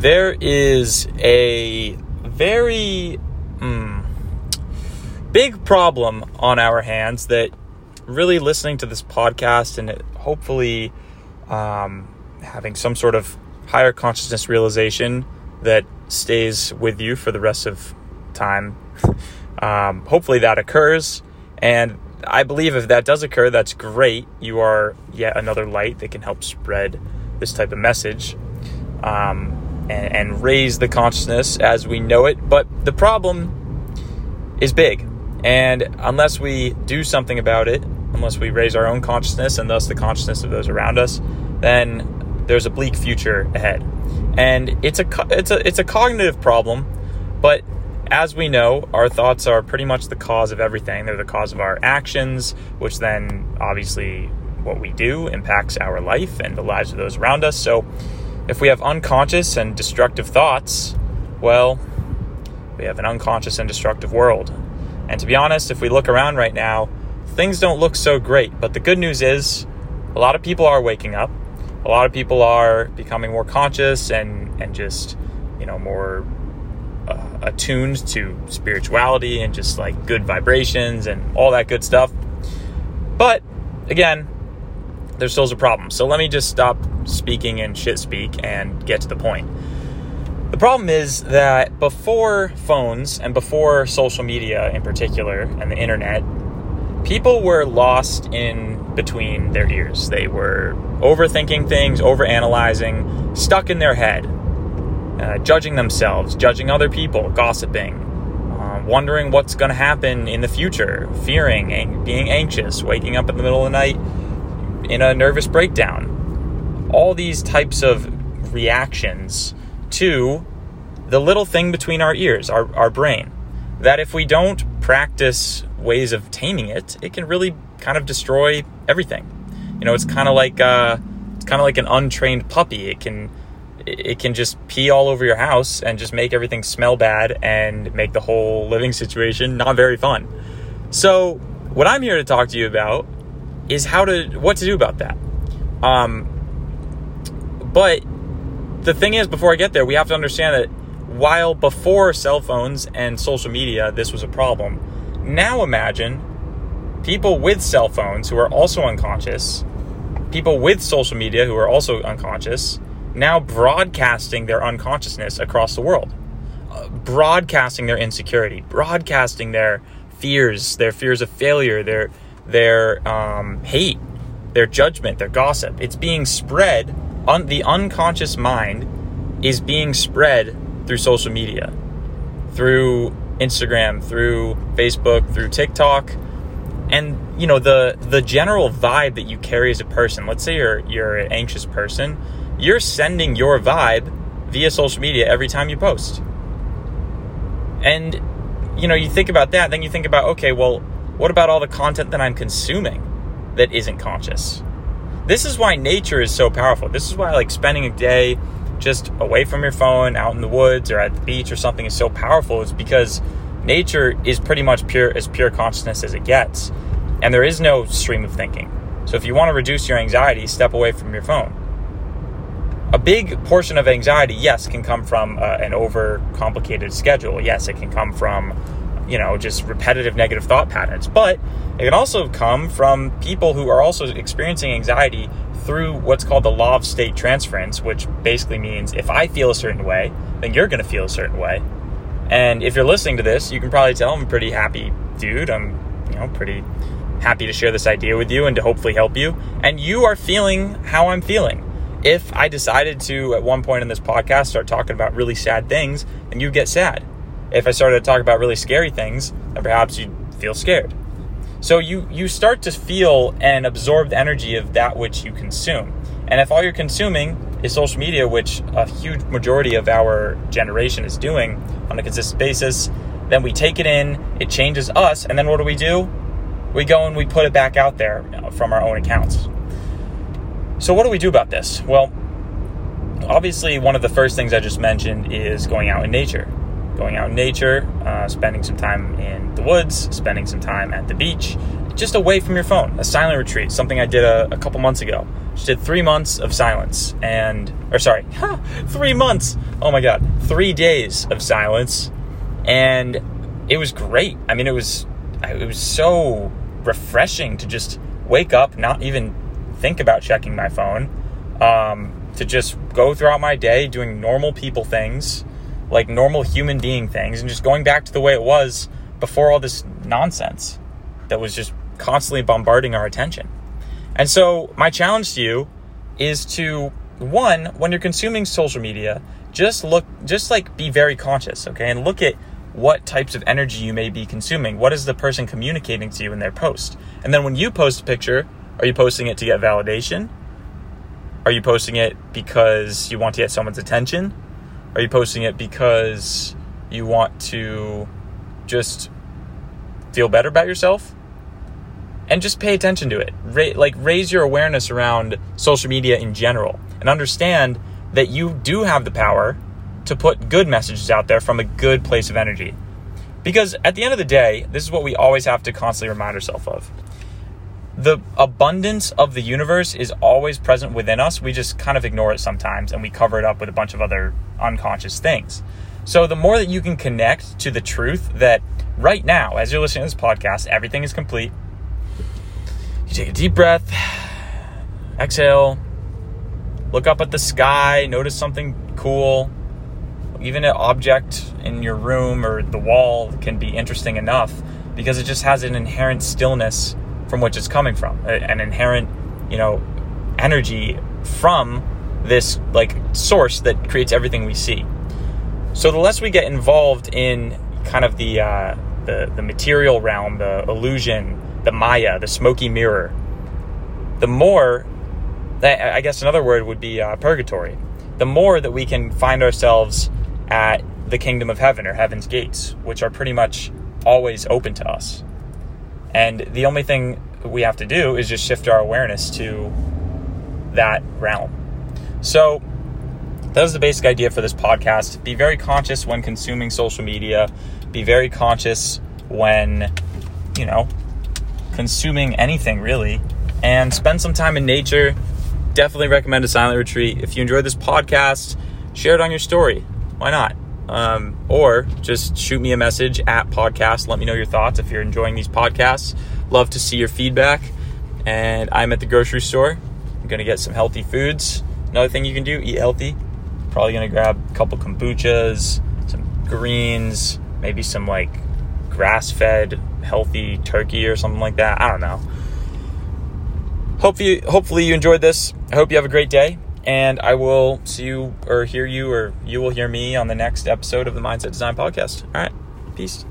there is a very mm, big problem on our hands that really listening to this podcast and hopefully um, having some sort of higher consciousness realization that stays with you for the rest of time. Um, hopefully that occurs. And I believe if that does occur, that's great. You are yet another light that can help spread this type of message. Um, and, and raise the consciousness as we know it. But the problem is big. And unless we do something about it, unless we raise our own consciousness and thus the consciousness of those around us, then there's a bleak future ahead. And it's a it's a it's a cognitive problem, but as we know, our thoughts are pretty much the cause of everything. They're the cause of our actions, which then obviously what we do impacts our life and the lives of those around us. So if we have unconscious and destructive thoughts, well, we have an unconscious and destructive world. And to be honest, if we look around right now, things don't look so great. But the good news is, a lot of people are waking up. A lot of people are becoming more conscious and, and just, you know, more uh, attuned to spirituality and just like good vibrations and all that good stuff. But again, there still is a problem. So let me just stop speaking and shit speak and get to the point. The problem is that before phones and before social media in particular and the internet, people were lost in between their ears. They were overthinking things, overanalyzing, stuck in their head, uh, judging themselves, judging other people, gossiping, uh, wondering what's going to happen in the future, fearing, ang- being anxious, waking up in the middle of the night in a nervous breakdown all these types of reactions to the little thing between our ears, our, our brain. That if we don't practice ways of taming it, it can really kind of destroy everything. You know, it's kind of like uh, it's kind of like an untrained puppy. It can it can just pee all over your house and just make everything smell bad and make the whole living situation not very fun. So, what I'm here to talk to you about is how to what to do about that. Um, but the thing is, before I get there, we have to understand that while before cell phones and social media, this was a problem, now imagine people with cell phones who are also unconscious, people with social media who are also unconscious, now broadcasting their unconsciousness across the world, uh, broadcasting their insecurity, broadcasting their fears, their fears of failure, their their um, hate, their judgment, their gossip. It's being spread un- the unconscious mind is being spread through social media, through Instagram, through Facebook, through TikTok. And you know the the general vibe that you carry as a person. Let's say you're you're an anxious person, you're sending your vibe via social media every time you post. And you know, you think about that, then you think about okay, well, what about all the content that I'm consuming that isn't conscious? This is why nature is so powerful. This is why like spending a day just away from your phone, out in the woods or at the beach or something is so powerful. It's because nature is pretty much pure as pure consciousness as it gets, and there is no stream of thinking. So if you want to reduce your anxiety, step away from your phone. A big portion of anxiety, yes, can come from uh, an overcomplicated schedule. Yes, it can come from you know, just repetitive negative thought patterns. But it can also come from people who are also experiencing anxiety through what's called the law of state transference, which basically means if I feel a certain way, then you're going to feel a certain way. And if you're listening to this, you can probably tell I'm a pretty happy dude. I'm, you know, pretty happy to share this idea with you and to hopefully help you. And you are feeling how I'm feeling. If I decided to, at one point in this podcast, start talking about really sad things, then you get sad if I started to talk about really scary things, then perhaps you'd feel scared. So you you start to feel and absorb the energy of that which you consume. And if all you're consuming is social media, which a huge majority of our generation is doing on a consistent basis, then we take it in, it changes us, and then what do we do? We go and we put it back out there from our own accounts. So what do we do about this? Well, obviously one of the first things I just mentioned is going out in nature going out in nature, uh, spending some time in the woods, spending some time at the beach, just away from your phone, a silent retreat, something I did a, a couple months ago. Just did three months of silence and, or sorry, three months. Oh my God, three days of silence. And it was great. I mean, it was, it was so refreshing to just wake up, not even think about checking my phone, um, to just go throughout my day doing normal people things, like normal human being things, and just going back to the way it was before all this nonsense that was just constantly bombarding our attention. And so, my challenge to you is to one, when you're consuming social media, just look, just like be very conscious, okay, and look at what types of energy you may be consuming. What is the person communicating to you in their post? And then when you post a picture, are you posting it to get validation? Are you posting it because you want to get someone's attention? Are you posting it because you want to just feel better about yourself? And just pay attention to it. Ra- like raise your awareness around social media in general and understand that you do have the power to put good messages out there from a good place of energy. Because at the end of the day, this is what we always have to constantly remind ourselves of. The abundance of the universe is always present within us. We just kind of ignore it sometimes and we cover it up with a bunch of other unconscious things. So, the more that you can connect to the truth that right now, as you're listening to this podcast, everything is complete, you take a deep breath, exhale, look up at the sky, notice something cool, even an object in your room or the wall can be interesting enough because it just has an inherent stillness from which it's coming from, an inherent, you know, energy from this like source that creates everything we see. So the less we get involved in kind of the uh, the, the material realm, the illusion, the Maya, the smoky mirror, the more, that I guess another word would be uh, purgatory. The more that we can find ourselves at the kingdom of heaven or heaven's gates, which are pretty much always open to us. And the only thing we have to do is just shift our awareness to that realm. So, that was the basic idea for this podcast. Be very conscious when consuming social media. Be very conscious when, you know, consuming anything really. And spend some time in nature. Definitely recommend a silent retreat. If you enjoyed this podcast, share it on your story why not? Um, or just shoot me a message at podcast. Let me know your thoughts if you're enjoying these podcasts. Love to see your feedback. And I'm at the grocery store. I'm going to get some healthy foods. Another thing you can do, eat healthy. Probably going to grab a couple kombuchas, some greens, maybe some like grass fed healthy turkey or something like that. I don't know. Hopefully, hopefully you enjoyed this. I hope you have a great day and I will see you or hear you or you will hear me on the next episode of the Mindset Design Podcast. All right. Peace.